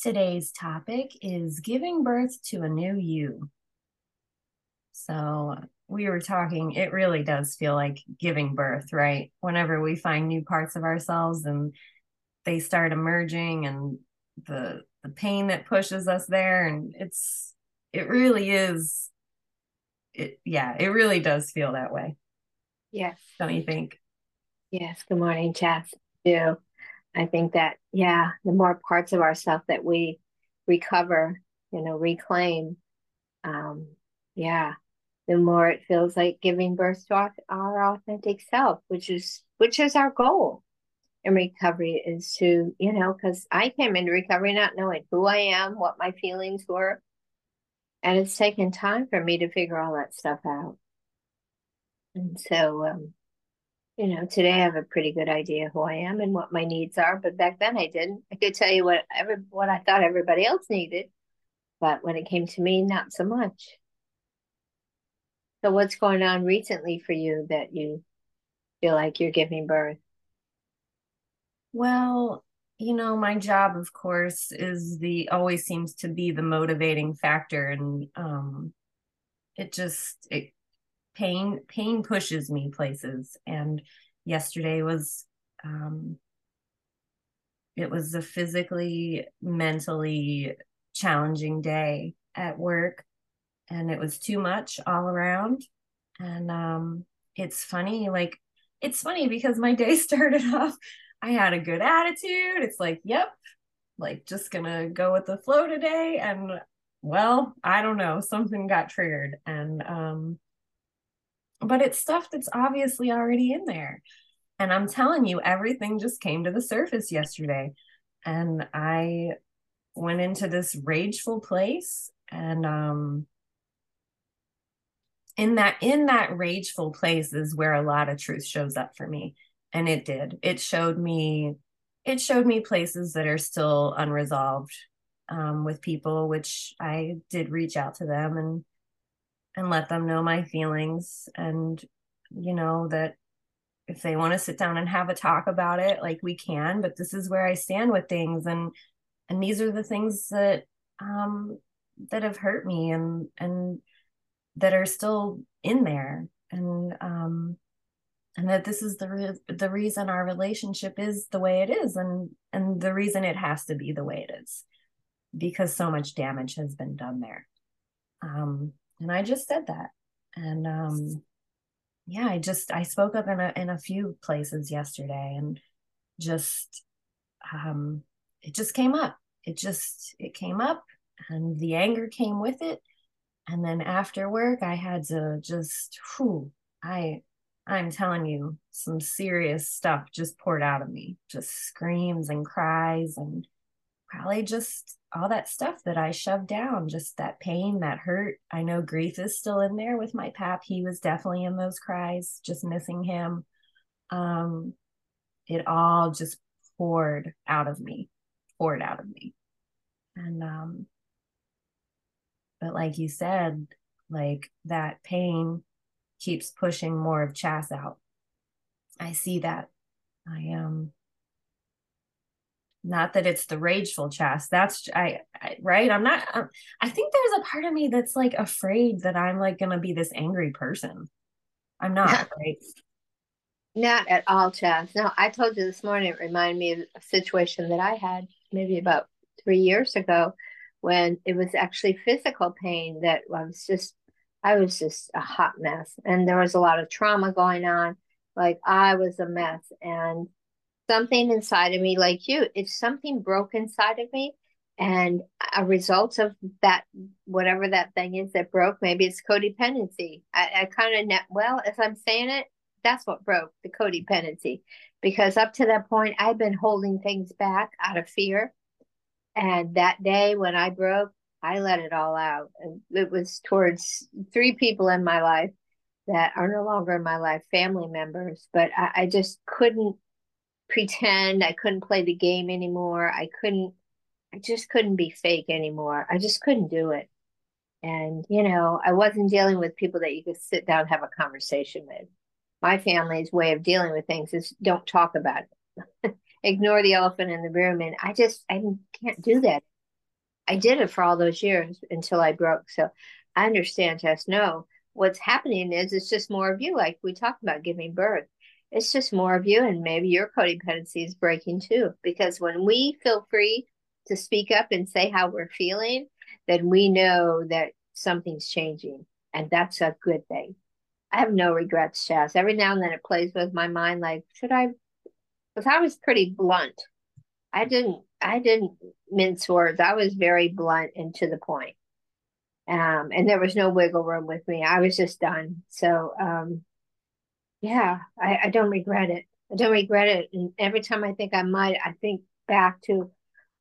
Today's topic is giving birth to a new you. So, we were talking, it really does feel like giving birth, right? Whenever we find new parts of ourselves and they start emerging and the the pain that pushes us there and it's it really is it yeah, it really does feel that way. Yes. Don't you think? Yes. Good morning, Jess. Do. I think that, yeah, the more parts of ourselves that we recover, you know, reclaim, um, yeah, the more it feels like giving birth to our, our authentic self, which is which is our goal in recovery is to, you know, because I came into recovery not knowing who I am, what my feelings were. And it's taken time for me to figure all that stuff out. And so um, you know, today I have a pretty good idea who I am and what my needs are, but back then I didn't. I could tell you what every what I thought everybody else needed, but when it came to me, not so much. So what's going on recently for you that you feel like you're giving birth? Well, you know, my job, of course, is the always seems to be the motivating factor, and um, it just it pain pain pushes me places. And yesterday was um it was a physically mentally challenging day at work. And it was too much all around. And um it's funny like it's funny because my day started off i had a good attitude. It's like yep like just gonna go with the flow today. And well i don't know something got triggered. And um but it's stuff that's obviously already in there. And I'm telling you, everything just came to the surface yesterday. And I went into this rageful place and um in that in that rageful place is where a lot of truth shows up for me and it did it showed me it showed me places that are still unresolved um, with people which i did reach out to them and and let them know my feelings and you know that if they want to sit down and have a talk about it like we can but this is where i stand with things and and these are the things that um that have hurt me and and that are still in there and um and that this is the re- the reason our relationship is the way it is and and the reason it has to be the way it is because so much damage has been done there. Um and I just said that. And um yeah, I just I spoke up in a in a few places yesterday and just um it just came up. It just it came up and the anger came with it. And then after work I had to just whew, I I'm telling you, some serious stuff just poured out of me. Just screams and cries and probably just all that stuff that I shoved down, just that pain, that hurt. I know grief is still in there with my pap. He was definitely in those cries, just missing him. Um, it all just poured out of me, poured out of me. And um, but like you said, like that pain keeps pushing more of Chas out. I see that. I um not that it's the rageful Chas that's I, I right? I'm not I'm, um, i think there's a part of me that's like afraid that i'm like gonna be this angry person. I'm not right? Not at all Chas no i told you this morning it reminded me of a situation that i had maybe about three years ago when it was actually physical pain that i was just i was just a hot mess and there was a lot of trauma going on. Like i was a mess and something inside of me like you. If something broke inside of me and a result of that whatever that thing is that broke maybe it's codependency. I, I kind of well as i'm saying it that's what broke the codependency. Because up to that point i've been holding things back out of fear. And that day when i broke I let it all out. And it was towards three people in my life that are no longer in my life, family members, but I, I just couldn't pretend. I couldn't play the game anymore. I couldn't, I just couldn't be fake anymore. I just couldn't do it. And, you know, I wasn't dealing with people that you could sit down have a conversation with. My family's way of dealing with things is don't talk about it. Ignore the elephant in the room. And I just, I can't do that. I did it for all those years until I broke. So I understand, just know what's happening is it's just more of you, like we talked about giving birth. It's just more of you, and maybe your codependency is breaking too. Because when we feel free to speak up and say how we're feeling, then we know that something's changing, and that's a good thing. I have no regrets, Chas. Every now and then it plays with my mind, like, should I? Because I was pretty blunt. I didn't, I didn't mince words. I was very blunt and to the point. Um, and there was no wiggle room with me. I was just done. So, um, yeah, I, I don't regret it. I don't regret it. And every time I think I might, I think back to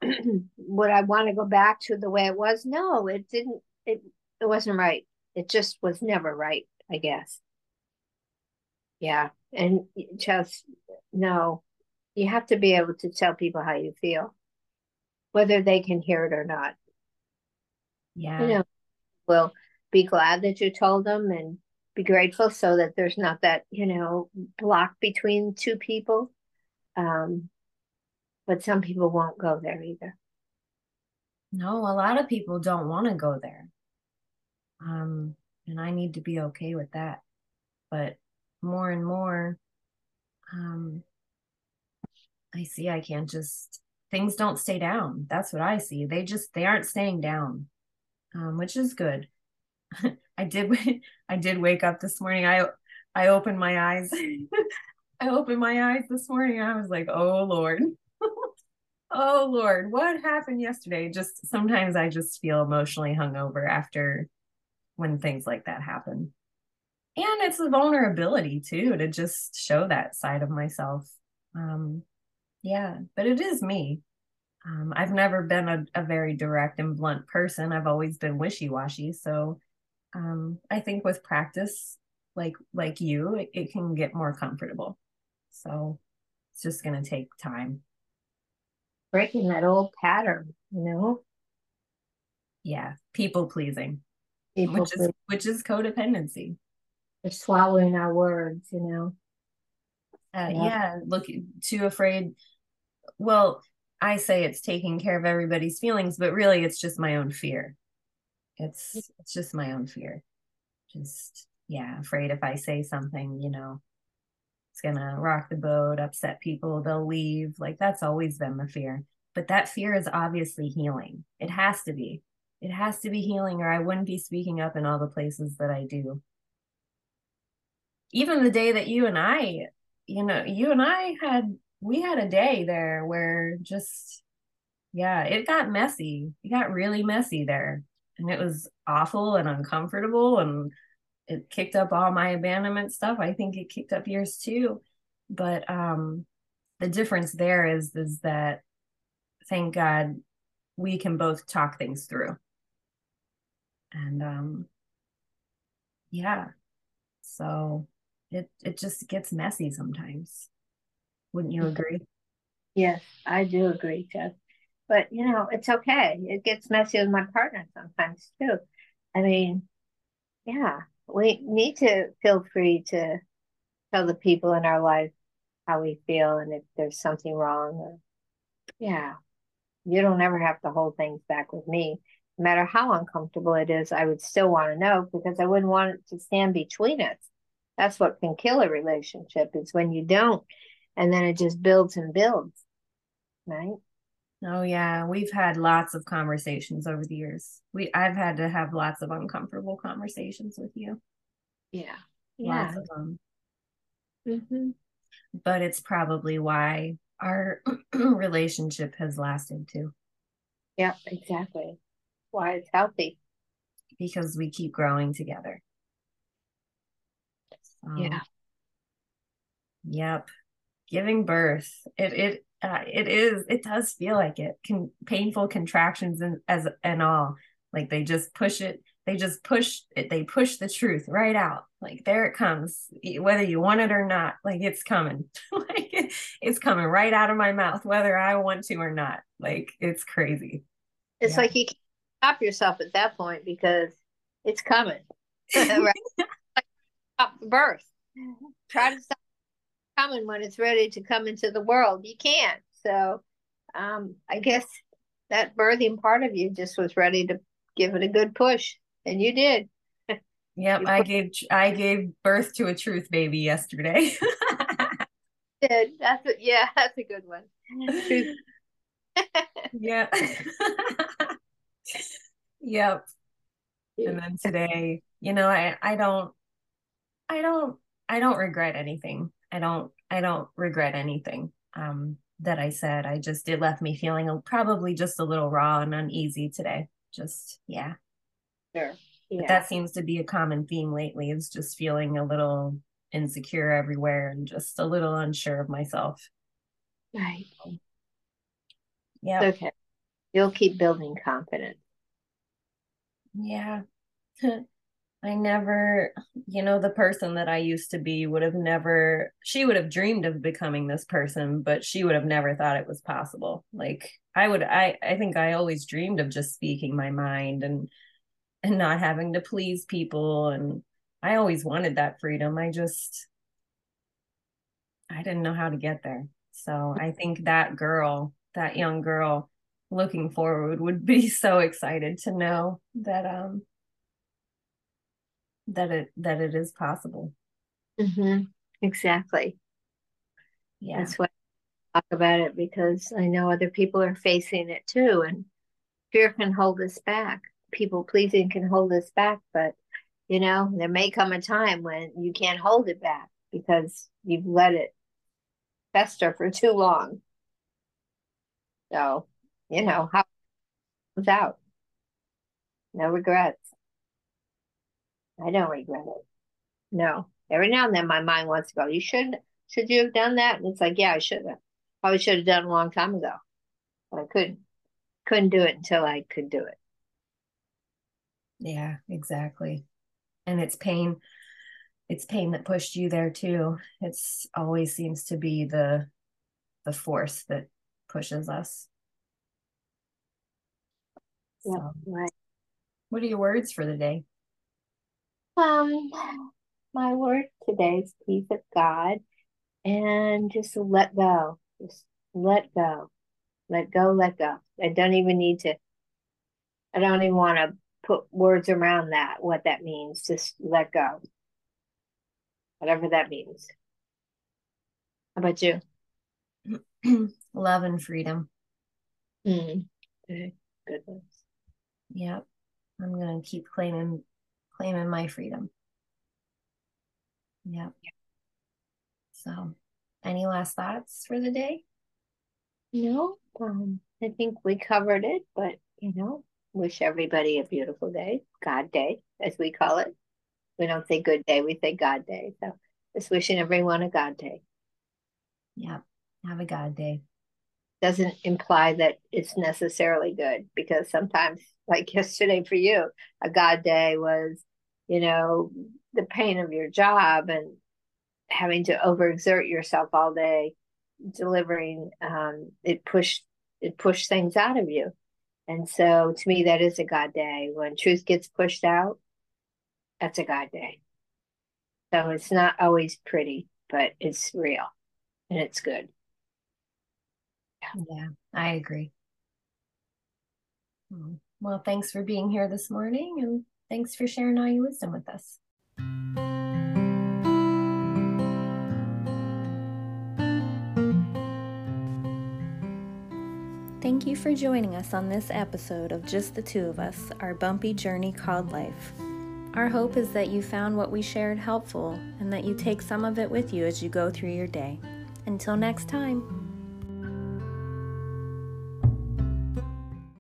would I want to go back to the way it was? No, it didn't. It it wasn't right. It just was never right. I guess. Yeah, and just no, you have to be able to tell people how you feel, whether they can hear it or not. Yeah, you know, will be glad that you told them and be grateful so that there's not that you know block between two people. Um, but some people won't go there either. No, a lot of people don't want to go there. Um, and I need to be okay with that. But more and more, um, I see I can't just things don't stay down. That's what I see. They just they aren't staying down, um, which is good. I did I did wake up this morning. I I opened my eyes. I opened my eyes this morning. I was like, "Oh Lord." oh Lord, what happened yesterday? Just sometimes I just feel emotionally hungover after when things like that happen. And it's a vulnerability too to just show that side of myself. Um, yeah, but it is me. Um, I've never been a, a, very direct and blunt person. I've always been wishy washy. So um, I think with practice, like like you, it, it can get more comfortable. So it's just gonna take time breaking that old pattern, you know? Yeah, people pleasing. People which is which is codependency. They're swallowing our words, you know. Uh, yeah. yeah, look too afraid. Well, I say it's taking care of everybody's feelings, but really it's just my own fear. It's it's just my own fear. Just yeah, afraid if I say something, you know, it's gonna rock the boat, upset people, they'll leave. Like that's always been the fear. But that fear is obviously healing. It has to be. It has to be healing, or I wouldn't be speaking up in all the places that I do. Even the day that you and I, you know, you and I had we had a day there where just yeah, it got messy. It got really messy there. And it was awful and uncomfortable and it kicked up all my abandonment stuff. I think it kicked up yours too. But um the difference there is is that thank God we can both talk things through. And um yeah. So it it just gets messy sometimes. Wouldn't you agree? Yes, I do agree, Jeff. But you know, it's okay. It gets messy with my partner sometimes too. I mean, yeah, we need to feel free to tell the people in our life how we feel and if there's something wrong or yeah you don't ever have to hold things back with me no matter how uncomfortable it is i would still want to know because i wouldn't want it to stand between us that's what can kill a relationship is when you don't and then it just builds and builds right Oh yeah, we've had lots of conversations over the years. We I've had to have lots of uncomfortable conversations with you. Yeah. Yeah. Lots of them. Mm-hmm. But it's probably why our relationship has lasted too. Yeah, exactly. Why it's healthy. Because we keep growing together. yeah. Yep. Giving birth. It it uh, it is it does feel like it can painful contractions and as and all Like they just push it, they just push it, they push the truth right out. Like there it comes, whether you want it or not, like it's coming. like it's coming right out of my mouth, whether I want to or not. Like it's crazy. It's yeah. like you can't stop yourself at that point because it's coming. right? stop the birth. Try to stop coming when it's ready to come into the world. You can't. So um, I guess that birthing part of you just was ready to give it a good push, and you did. Yep, I gave I gave birth to a truth baby yesterday. did that's a, yeah, that's a good one. yeah. yep. And then today, you know, I I don't I don't I don't regret anything. I don't I don't regret anything. Um that I said. I just it left me feeling probably just a little raw and uneasy today. Just yeah. Sure. Yeah. But that seems to be a common theme lately is just feeling a little insecure everywhere and just a little unsure of myself. Right. Yeah. Okay. You'll keep building confidence. Yeah. I never, you know, the person that I used to be would have never, she would have dreamed of becoming this person, but she would have never thought it was possible. Like I would, I, I think I always dreamed of just speaking my mind and, and not having to please people. And I always wanted that freedom. I just, I didn't know how to get there. So I think that girl, that young girl looking forward would be so excited to know that, um, that it that it is possible. Mm-hmm. exactly. Yeah. That's why I talk about it because i know other people are facing it too and fear can hold us back. People pleasing can hold us back but you know there may come a time when you can't hold it back because you've let it fester for too long. So you know how comes out. No regrets I don't regret it. No. Every now and then my mind wants to go, you should should you have done that? And it's like, yeah, I should have. Probably should have done a long time ago. But I couldn't. Couldn't do it until I could do it. Yeah, exactly. And it's pain. It's pain that pushed you there too. It's always seems to be the the force that pushes us. Yeah, so, right. What are your words for the day? Um, my word today is peace of God and just let go. Just let go. Let go, let go. I don't even need to, I don't even want to put words around that, what that means. Just let go. Whatever that means. How about you? Love and freedom. Mm. Good. Good ones. Yep. I'm going to keep claiming claiming my freedom. Yep. So, any last thoughts for the day? No, um, I think we covered it, but you know, wish everybody a beautiful day, God Day, as we call it. We don't say good day, we say God Day. So, just wishing everyone a God Day. Yeah, have a God Day. Doesn't imply that it's necessarily good because sometimes, like yesterday for you, a God Day was you know, the pain of your job and having to overexert yourself all day delivering um, it pushed it pushed things out of you. And so to me that is a god day. When truth gets pushed out that's a god day. So it's not always pretty but it's real and it's good yeah i agree hmm. well thanks for being here this morning and Thanks for sharing all your wisdom with us. Thank you for joining us on this episode of Just the Two of Us, our bumpy journey called life. Our hope is that you found what we shared helpful and that you take some of it with you as you go through your day. Until next time.